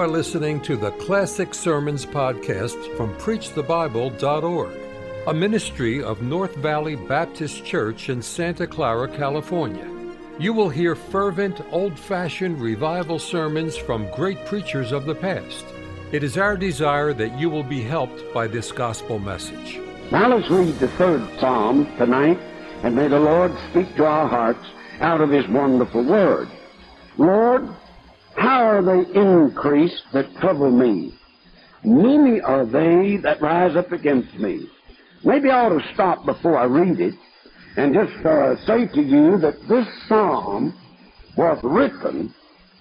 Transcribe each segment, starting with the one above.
are listening to the Classic Sermons podcast from PreachTheBible.org, a ministry of North Valley Baptist Church in Santa Clara, California. You will hear fervent, old fashioned revival sermons from great preachers of the past. It is our desire that you will be helped by this gospel message. Now let's read the third psalm tonight, and may the Lord speak to our hearts out of His wonderful word. Lord, how are they increased that trouble me? Many are they that rise up against me. Maybe I ought to stop before I read it and just uh, say to you that this psalm was written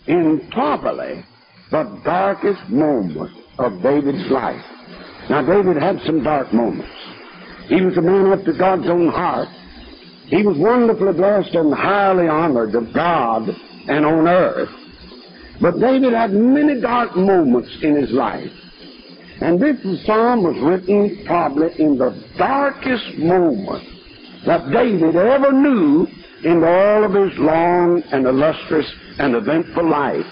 in probably the darkest moment of David's life. Now, David had some dark moments. He was a man after God's own heart. He was wonderfully blessed and highly honored of God and on earth. But David had many dark moments in his life. And this psalm was written probably in the darkest moment that David ever knew in all of his long and illustrious and eventful life.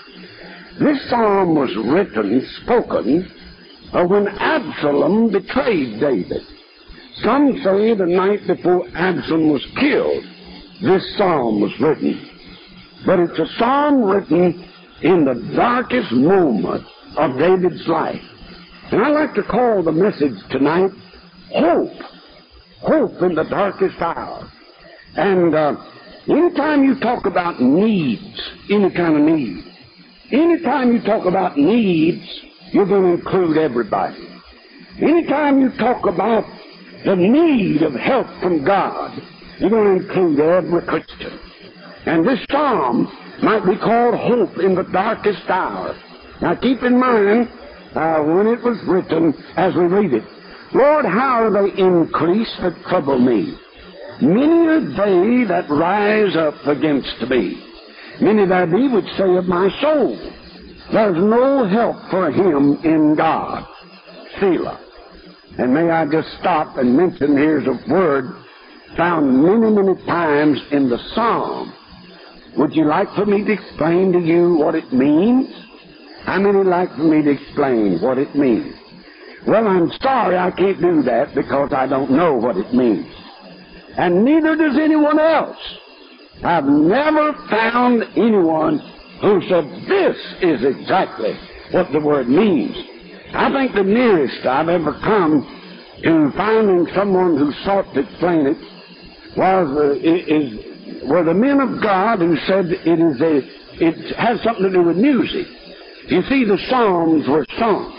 This psalm was written, spoken, of when Absalom betrayed David. Some say the night before Absalom was killed, this psalm was written. But it's a psalm written in the darkest moment of David's life. And I like to call the message tonight hope. Hope in the darkest hour. And uh, anytime you talk about needs, any kind of need, anytime you talk about needs, you're going to include everybody. Anytime you talk about the need of help from God, you're going to include every Christian. And this psalm might be called hope in the darkest hour. Now keep in mind, uh, when it was written, as we read it, Lord, how they increase that trouble me? Many are they that rise up against me. Many there be which say of my soul, There's no help for him in God. Selah. And may I just stop and mention here's a word found many, many times in the Psalm would you like for me to explain to you what it means? How many like for me to explain what it means? Well, I'm sorry I can't do that because I don't know what it means. And neither does anyone else. I've never found anyone who said this is exactly what the word means. I think the nearest I've ever come to finding someone who sought to explain it was uh, is were the men of God who said it is a, it has something to do with music. You see, the Psalms were sung.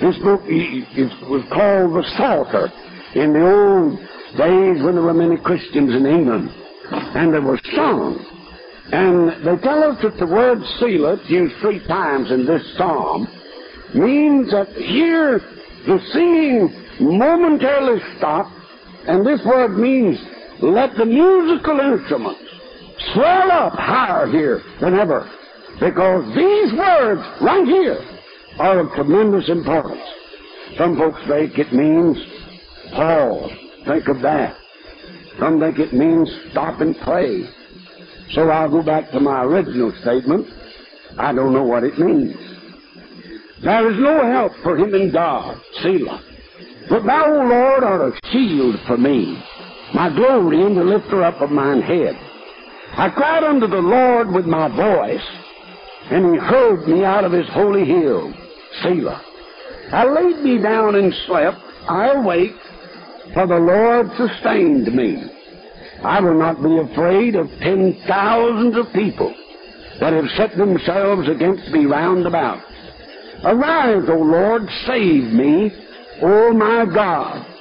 This book it was called the Psalter in the old days when there were many Christians in England, and they were sung. And they tell us that the word Selah, used three times in this psalm, means that here the singing momentarily stopped, and this word means let the musical instruments swell up higher here than ever. Because these words right here are of tremendous importance. Some folks think it means pause. Think of that. Some think it means stop and pray. So I'll go back to my original statement. I don't know what it means. There is no help for him in God, Selah. But thou, O Lord, art a shield for me my glory and the lifter up of mine head. I cried unto the Lord with my voice, and he heard me out of his holy hill, Selah. I laid me down and slept, I awake, for the Lord sustained me. I will not be afraid of ten thousands of people that have set themselves against me round about. Arise, O Lord, save me, O my God.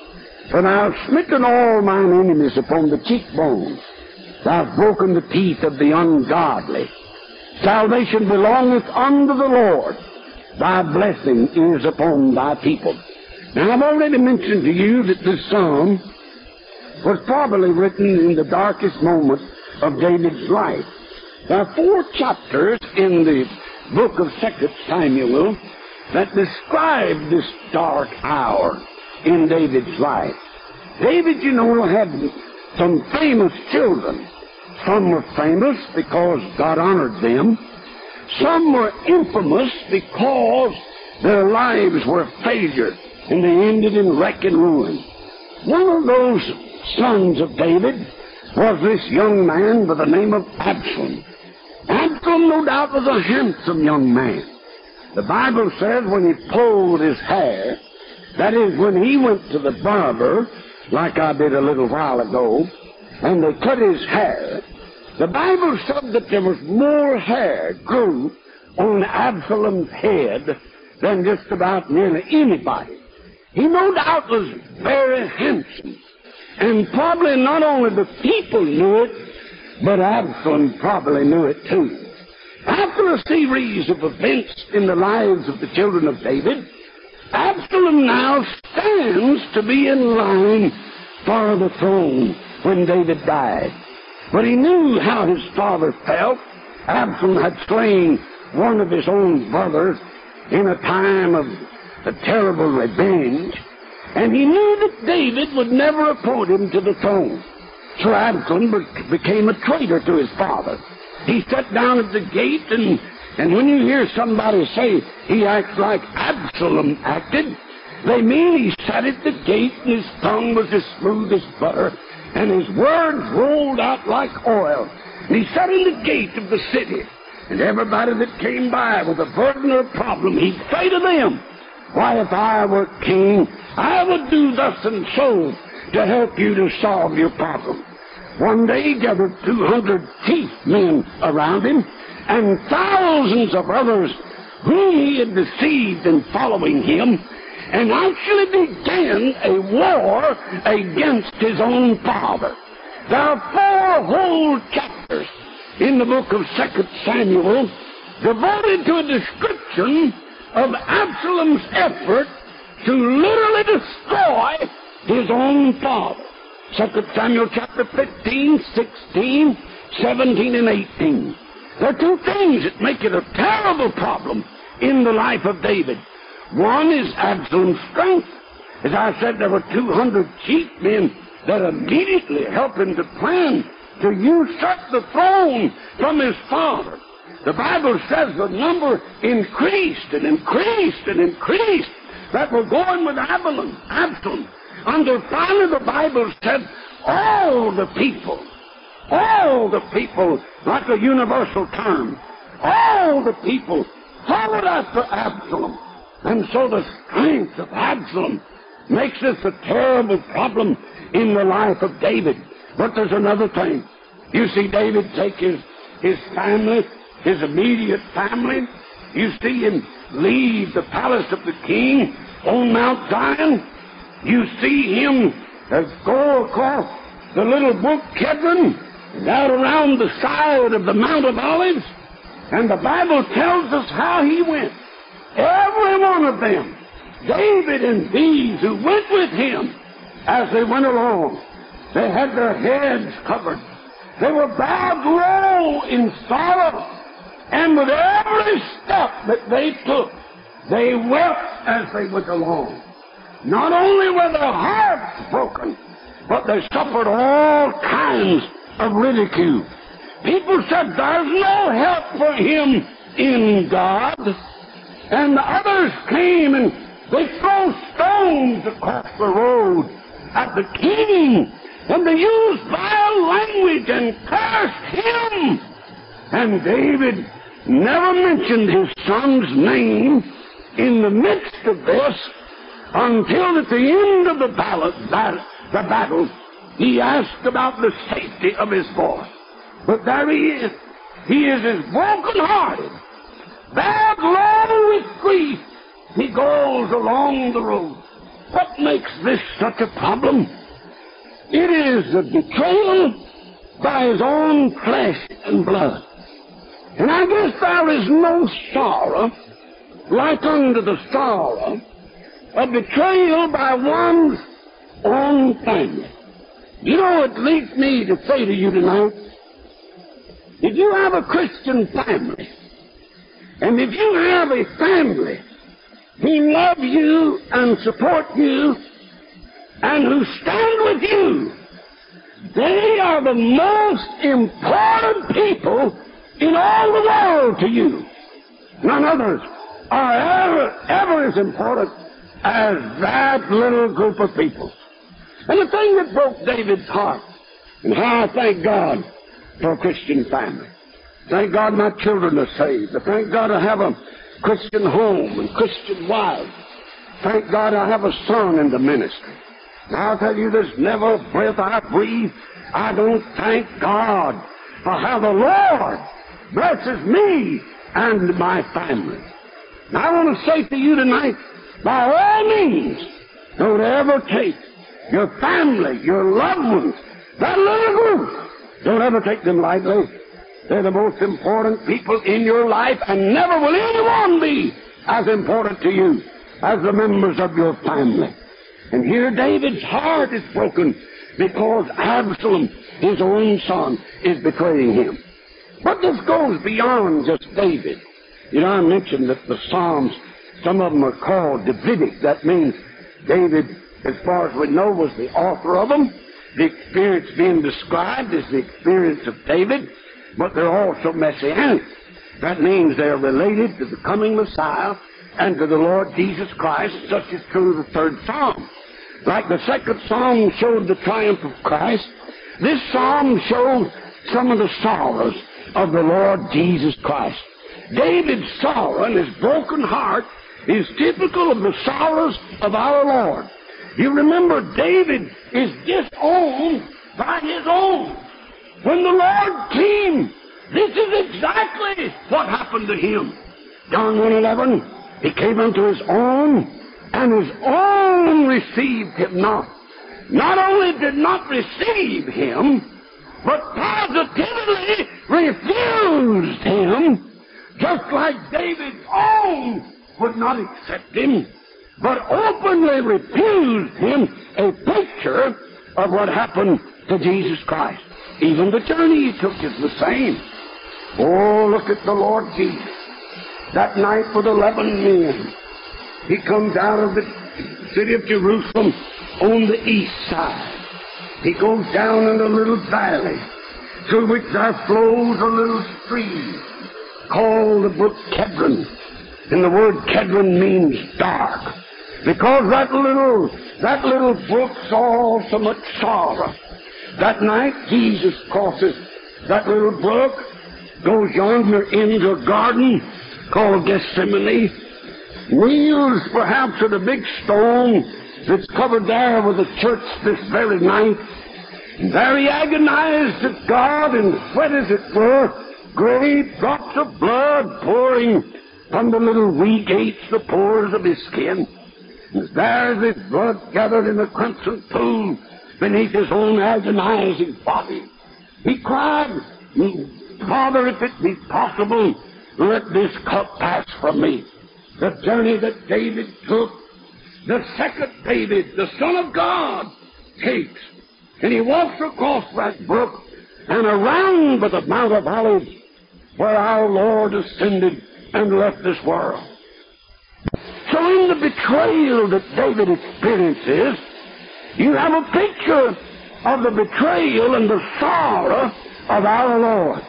For thou hast smitten all mine enemies upon the cheekbones. Thou broken the teeth of the ungodly. Salvation belongeth unto the Lord. Thy blessing is upon thy people. Now, I've already mentioned to you that this psalm was probably written in the darkest moment of David's life. There are four chapters in the book of Second Samuel that describe this dark hour in David's life. David, you know, had some famous children. Some were famous because God honored them. Some were infamous because their lives were a failure and they ended in wreck and ruin. One of those sons of David was this young man by the name of Absalom. Absalom, no doubt, was a handsome young man. The Bible says when he pulled his hair, that is, when he went to the barber, like I did a little while ago, and they cut his hair, the Bible said that there was more hair grew on Absalom's head than just about nearly anybody. He no doubt was very handsome. And probably not only the people knew it, but Absalom probably knew it too. After a series of events in the lives of the children of David, Absalom now stands to be in line for the throne when David died. But he knew how his father felt. Absalom had slain one of his own brothers in a time of a terrible revenge, and he knew that David would never appoint him to the throne. So Absalom became a traitor to his father. He sat down at the gate, and, and when you hear somebody say he acts like Absalom acted, they mean he sat at the gate and his tongue was as smooth as butter, and his words rolled out like oil. And he sat in the gate of the city, and everybody that came by with a burden or a problem, he'd say to them, Why, if I were king, I would do thus and so to help you to solve your problem. One day he gathered 200 chief men around him, and thousands of others whom he had deceived in following him, and actually began a war against his own father. There are four whole chapters in the book of Second Samuel devoted to a description of Absalom's effort to literally destroy his own father. Second Samuel chapter 15, 16, 17, and 18. There are two things that make it a terrible problem in the life of David. One is Absalom's strength. As I said, there were 200 chief men that immediately helped him to plan to usurp the throne from his father. The Bible says the number increased and increased and increased that were going with Absalom. Absalom. Until finally the Bible said all the people, all the people, like a universal term, all the people followed after Absalom. And so the strength of Absalom makes this a terrible problem in the life of David. But there's another thing. You see David take his, his family, his immediate family. You see him leave the palace of the king on Mount Zion. You see him go across the little brook Kidron out around the side of the Mount of Olives. And the Bible tells us how he went. Every one of them, David and these who went with him as they went along, they had their heads covered. They were bowed low in sorrow. And with every step that they took, they wept as they went along. Not only were their hearts broken, but they suffered all kinds of ridicule. People said, There's no help for him in God. And the others came and they threw stones across the road at the king. And they used vile language and cursed him. And David never mentioned his son's name in the midst of this until at the end of the, the battle he asked about the safety of his boy. But there he is. He is as broken-hearted bad low with grief, he goes along the road. What makes this such a problem? It is a betrayal by his own flesh and blood. And I guess there is no sorrow like unto the sorrow of betrayal by one's own family. You know, it leads me to say to you tonight, if you have a Christian family, and if you have a family who love you and support you and who stand with you, they are the most important people in all the world to you. None others are ever, ever as important as that little group of people. And the thing that broke David's heart, and how I thank God for a Christian family. Thank God my children are saved. Thank God I have a Christian home and Christian wife. Thank God I have a son in the ministry. Now I'll tell you, there's never a breath I breathe I don't thank God for how the Lord blesses me and my family. And I want to say to you tonight, by all means, don't ever take your family, your loved ones, that little group, don't ever take them lightly. They're the most important people in your life, and never will anyone be as important to you as the members of your family. And here David's heart is broken because Absalom, his own son, is betraying him. But this goes beyond just David. You know, I mentioned that the Psalms, some of them are called Davidic. That means David, as far as we know, was the author of them. The experience being described is the experience of David, but they're also messianic. That means they're related to the coming Messiah and to the Lord Jesus Christ, such is true of the third Psalm. Like the second Psalm showed the triumph of Christ, this Psalm shows some of the sorrows of the Lord Jesus Christ. David's sorrow and his broken heart is typical of the sorrows of our Lord. You remember, David is disowned by his own. When the Lord came, this is exactly what happened to him. John 1.11, he came unto his own, and his own received him not. Not only did not receive him, but positively refused him, just like David's own would not accept him, but openly refused him a picture of what happened to Jesus Christ. Even the journey he took is the same. Oh, look at the Lord Jesus. That night with eleven men, he comes out of the city of Jerusalem on the east side. He goes down in a little valley through which there flows a little stream called the brook Kedron. And the word Kedron means dark. Because that little, that little brook saw so much sorrow. That night Jesus crosses that little brook, goes yonder into a garden called Gethsemane, kneels perhaps at a big stone that's covered there with the church this very night. And very agonized at God and sweat as it were, great drops of blood pouring from the little wee gates, the pores of his skin. And there's blood gathered in a crimson pool beneath his own agonizing body. He cried, Father, if it be possible, let this cup pass from me the journey that David took, the second David, the Son of God, takes. And he walks across that brook and around by the Mount of Olives where our Lord ascended and left this world. Betrayal that David experiences, you have a picture of the betrayal and the sorrow of our Lord.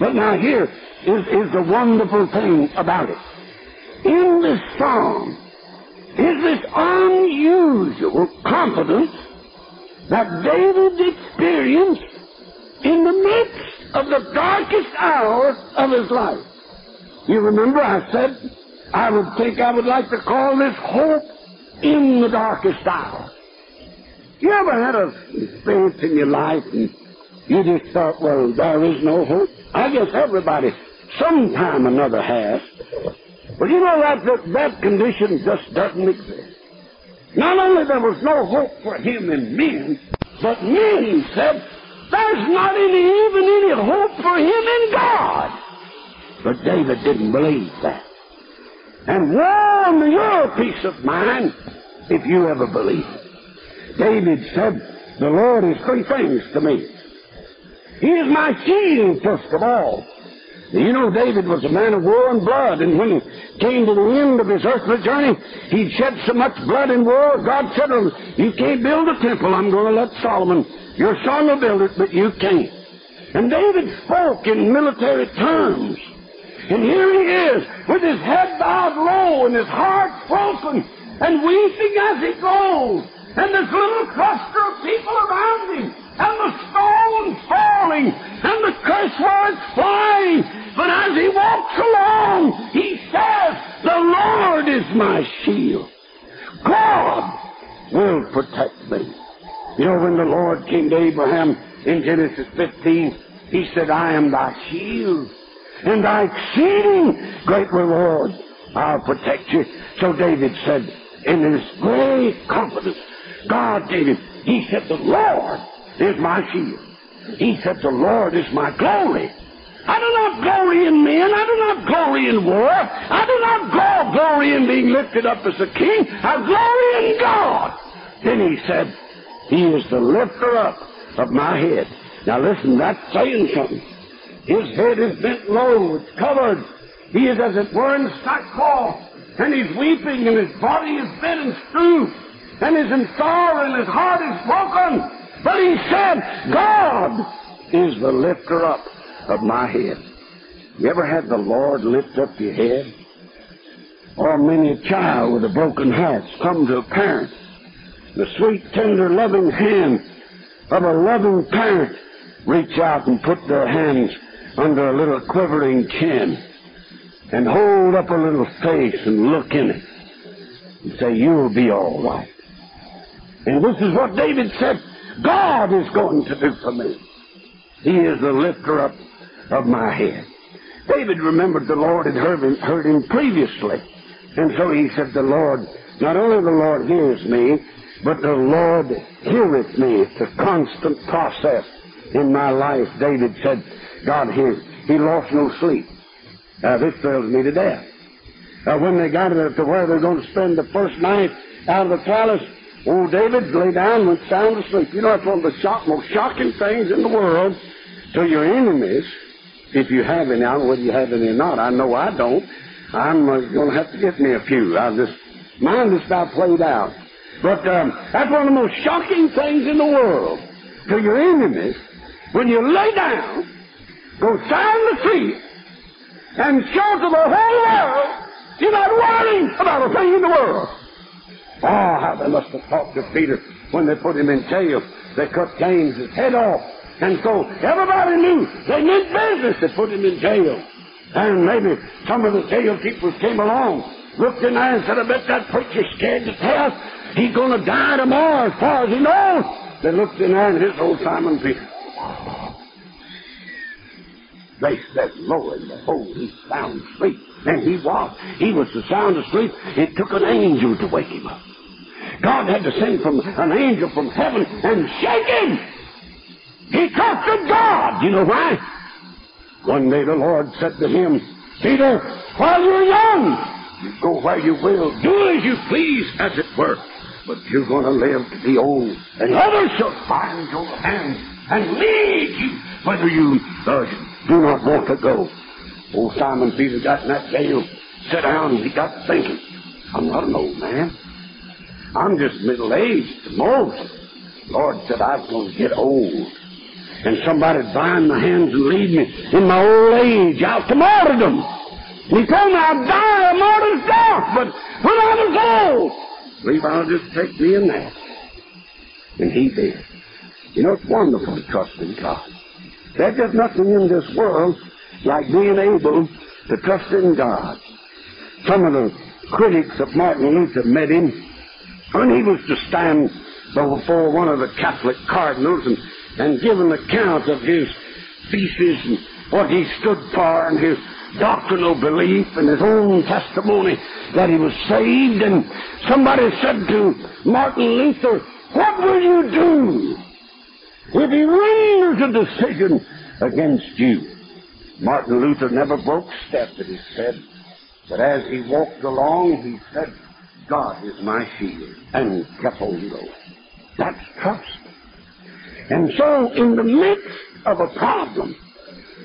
But now here is, is the wonderful thing about it in this psalm is this unusual confidence that David experienced in the midst of the darkest hours of his life. You remember I said I would think I would like to call this hope in the darkest hour. You ever had a experience in your life and you just thought, well, there is no hope? I guess everybody sometime or another has. But you know that, that that condition just doesn't exist. Not only there was no hope for him in men, but men said, there's not any, even any hope for him in God. But David didn't believe that. And warm your peace of mind if you ever believe. David said, the Lord is three things to me. He is my shield, first of all. You know, David was a man of war and blood, and when he came to the end of his earthly journey, he'd shed so much blood and war, God said to him, You can't build a temple, I'm going to let Solomon, your son will build it, but you can't. And David spoke in military terms. And here he is, with his head bowed low and his heart broken and weeping as he goes. And this little cluster of people around him, and the stones falling, and the curse words flying. But as he walks along, he says, The Lord is my shield. God will protect me. You know, when the Lord came to Abraham in Genesis 15, he said, I am thy shield and thy exceeding great reward. I'll protect you. So David said, in his great confidence, God gave him. He said, the Lord is my shield. He said, the Lord is my glory. I do not glory in men. I do not glory in war. I do not glory in being lifted up as a king. I glory in God. Then he said, He is the lifter up of my head. Now listen, that's saying something. His head is bent low, it's covered. He is as it were in sackcloth, and he's weeping, and his body is bent and stooped, and he's in sorrow, and his heart is broken. But he said, God is the lifter up of my head. You ever had the Lord lift up your head? Or many a child with a broken heart come to a parent. The sweet, tender, loving hand of a loving parent reach out and put their hands under a little quivering chin and hold up a little face and look in it and say, You'll be all right. And this is what David said God is going to do for me. He is the lifter up of my head. David remembered the Lord had heard him, heard him previously. And so he said, The Lord, not only the Lord hears me, but the Lord heareth me. It's a constant process in my life. David said, God hears. He lost no sleep. Uh, this thrills me to death. Uh, when they got to where they're going to spend the first night out of the palace, old David lay down and went sound asleep. You know, that's one of the shock, most shocking things in the world to your enemies, if you have any. I don't know whether you have any or not. I know I don't. I'm uh, going to have to get me a few. I just, mine just about played out. But um, that's one of the most shocking things in the world to your enemies when you lay down, go down the asleep, and show to the whole world you're not worrying about a thing in the world. Oh, how they must have talked to Peter when they put him in jail. They cut James's head off. And so everybody knew they meant business to put him in jail. And maybe some of the jail keepers came along, looked in there and said, I bet that preacher's scared to death. He's going to die tomorrow as far as he knows. They looked in there and here's old Simon Peter. They said, Lord, behold, he's sound asleep. And he was. He was so sound asleep, it took an angel to wake him up. God had to send from an angel from heaven and shake him. He trusted God. You know why? One day the Lord said to him, Peter, while you're young, you go where you will, do as you please, as it were. But you're going to live to be old, and others shall find your hand and lead you, whether you uh, do not want to go. Old Simon Peter got in that jail, sat down, and he got thinking, I'm not an old man. I'm just middle aged most. Lord said I was going to get old. And somebody bind my hands and lead me in my old age out to martyrdom. He told me I'd die a martyr's death, but when I was old, I'll just take me in that. And he did. You know, it's wonderful to trust in God. There's just nothing in this world like being able to trust in God. Some of the critics of Martin Luther met him when he was to stand before one of the Catholic cardinals and, and give an account of his thesis and what he stood for and his doctrinal belief and his own testimony that he was saved. And somebody said to Martin Luther, What will you do if he renders a decision against you? Martin Luther never broke step, it is said. But as he walked along, he said, God is my shield, and kept on going. That's trust. And so, in the midst of a problem,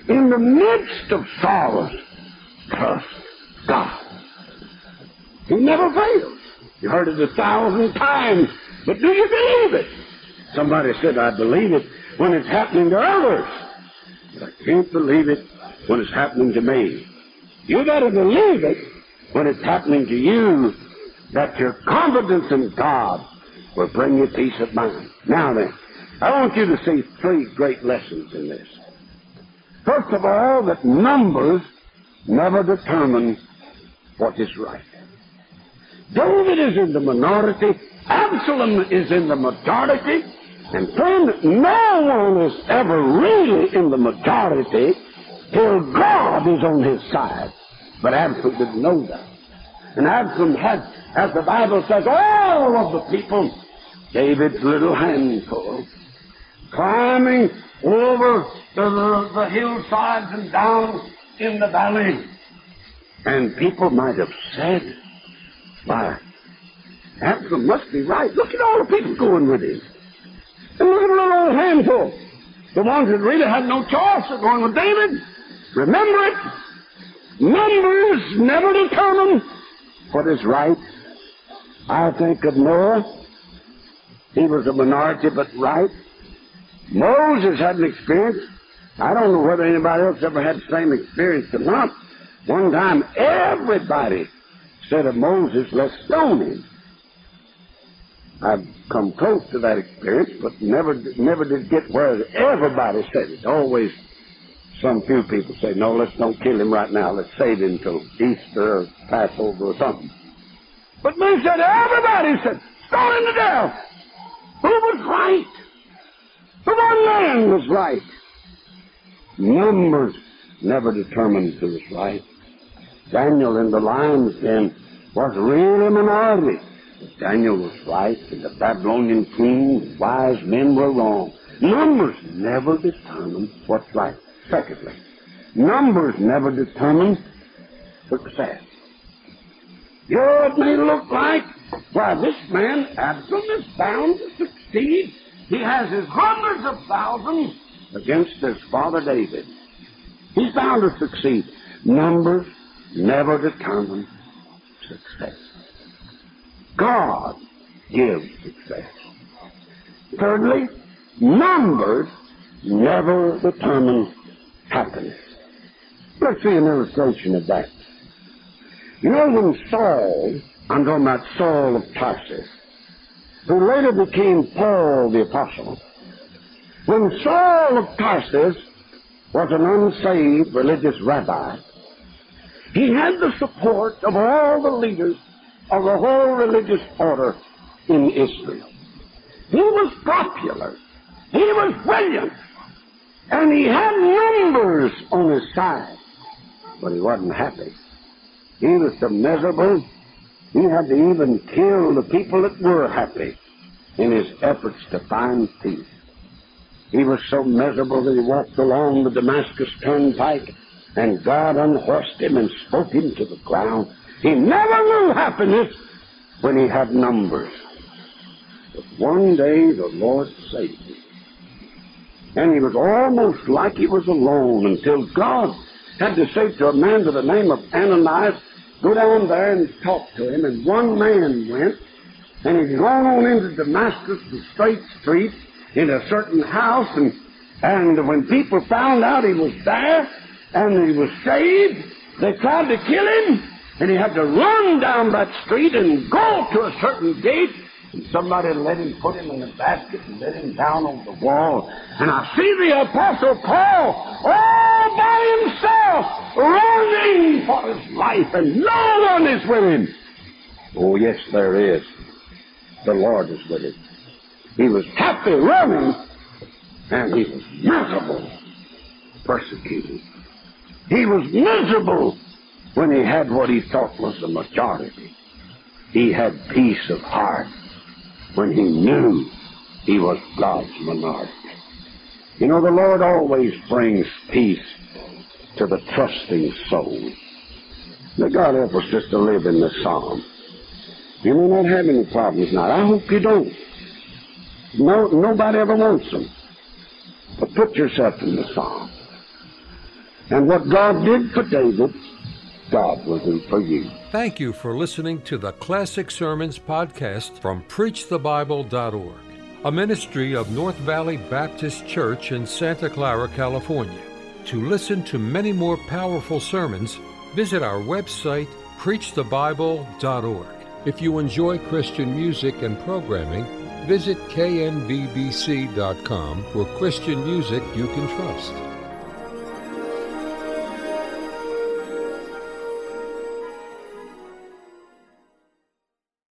in the midst of sorrows, trust God. He never fails. You heard it a thousand times, but do you believe it? Somebody said, I believe it when it's happening to others, but I can't believe it when it's happening to me. You better believe it when it's happening to you that your confidence in God will bring you peace of mind. Now then, I want you to see three great lessons in this. First of all, that numbers never determine what is right. David is in the minority, Absalom is in the majority, and friend, no one is ever really in the majority till God is on his side. But Absalom didn't know that. And Absalom had, as the Bible says, all of the people, David's little handful, climbing over the, the, the hillsides and down in the valley. And people might have said, why, Absalom must be right. Look at all the people going with him. And look at the little old handful. The ones that really had no choice of going with David. Remember it. Numbers never determine what is right. I think of Noah. He was a minority, but right. Moses had an experience. I don't know whether anybody else ever had the same experience or not. One time, everybody said of Moses, let's stone him. I've come close to that experience, but never, never did get where everybody said it. Always some few people say, no, let's don't kill him right now. Let's save him till Easter or Passover or something. But they said, everybody said, stone him to death. Who was right? The one man was right. Numbers never determined who was right. Daniel in the lion's den was really minority. Daniel was right, and the Babylonian king, wise men were wrong. Numbers never determine what's right. Secondly, numbers never determine success. You it may look like, why, this man, Absalom, is bound to succeed. He has his hundreds of thousands against his father David. He's bound to succeed. Numbers never determine success. God gives success. Thirdly, numbers never determine happiness. Let's see an illustration of that. You know when Saul, I'm talking about Saul of Tarsus, who later became Paul the Apostle, when Saul of Tarsus was an unsaved religious rabbi, he had the support of all the leaders of the whole religious order in Israel. He was popular. He was brilliant. And he had numbers on his side. But he wasn't happy. He was so miserable, he had to even kill the people that were happy in his efforts to find peace. He was so miserable that he walked along the Damascus turnpike and God unhorsed him and spoke him to the ground. He never knew happiness when he had numbers. But one day the Lord saved him. And he was almost like he was alone until God had to say to a man by the name of Ananias, go down there and talk to him. And one man went, and he'd gone on into Damascus, the straight street, in a certain house, and, and when people found out he was there, and he was saved, they tried to kill him, and he had to run down that street and go to a certain gate. And somebody let him put him in a basket and let him down on the wall. And I see the Apostle Paul all by himself, running for his life, and no one is with him. Oh, yes, there is. The Lord is with him. He was happy running, and he was miserable, persecuted. He was miserable when he had what he thought was the majority. He had peace of heart when he knew he was God's minority. You know, the Lord always brings peace to the trusting soul. May God help us just to live in the Psalm. You may not have any problems now. I hope you don't. No, nobody ever wants them. But put yourself in the Psalm. And what God did for David, God will do for you. Thank you for listening to the Classic Sermons podcast from PreachTheBible.org, a ministry of North Valley Baptist Church in Santa Clara, California. To listen to many more powerful sermons, Visit our website, preachthebible.org. If you enjoy Christian music and programming, visit knbbc.com for Christian music you can trust.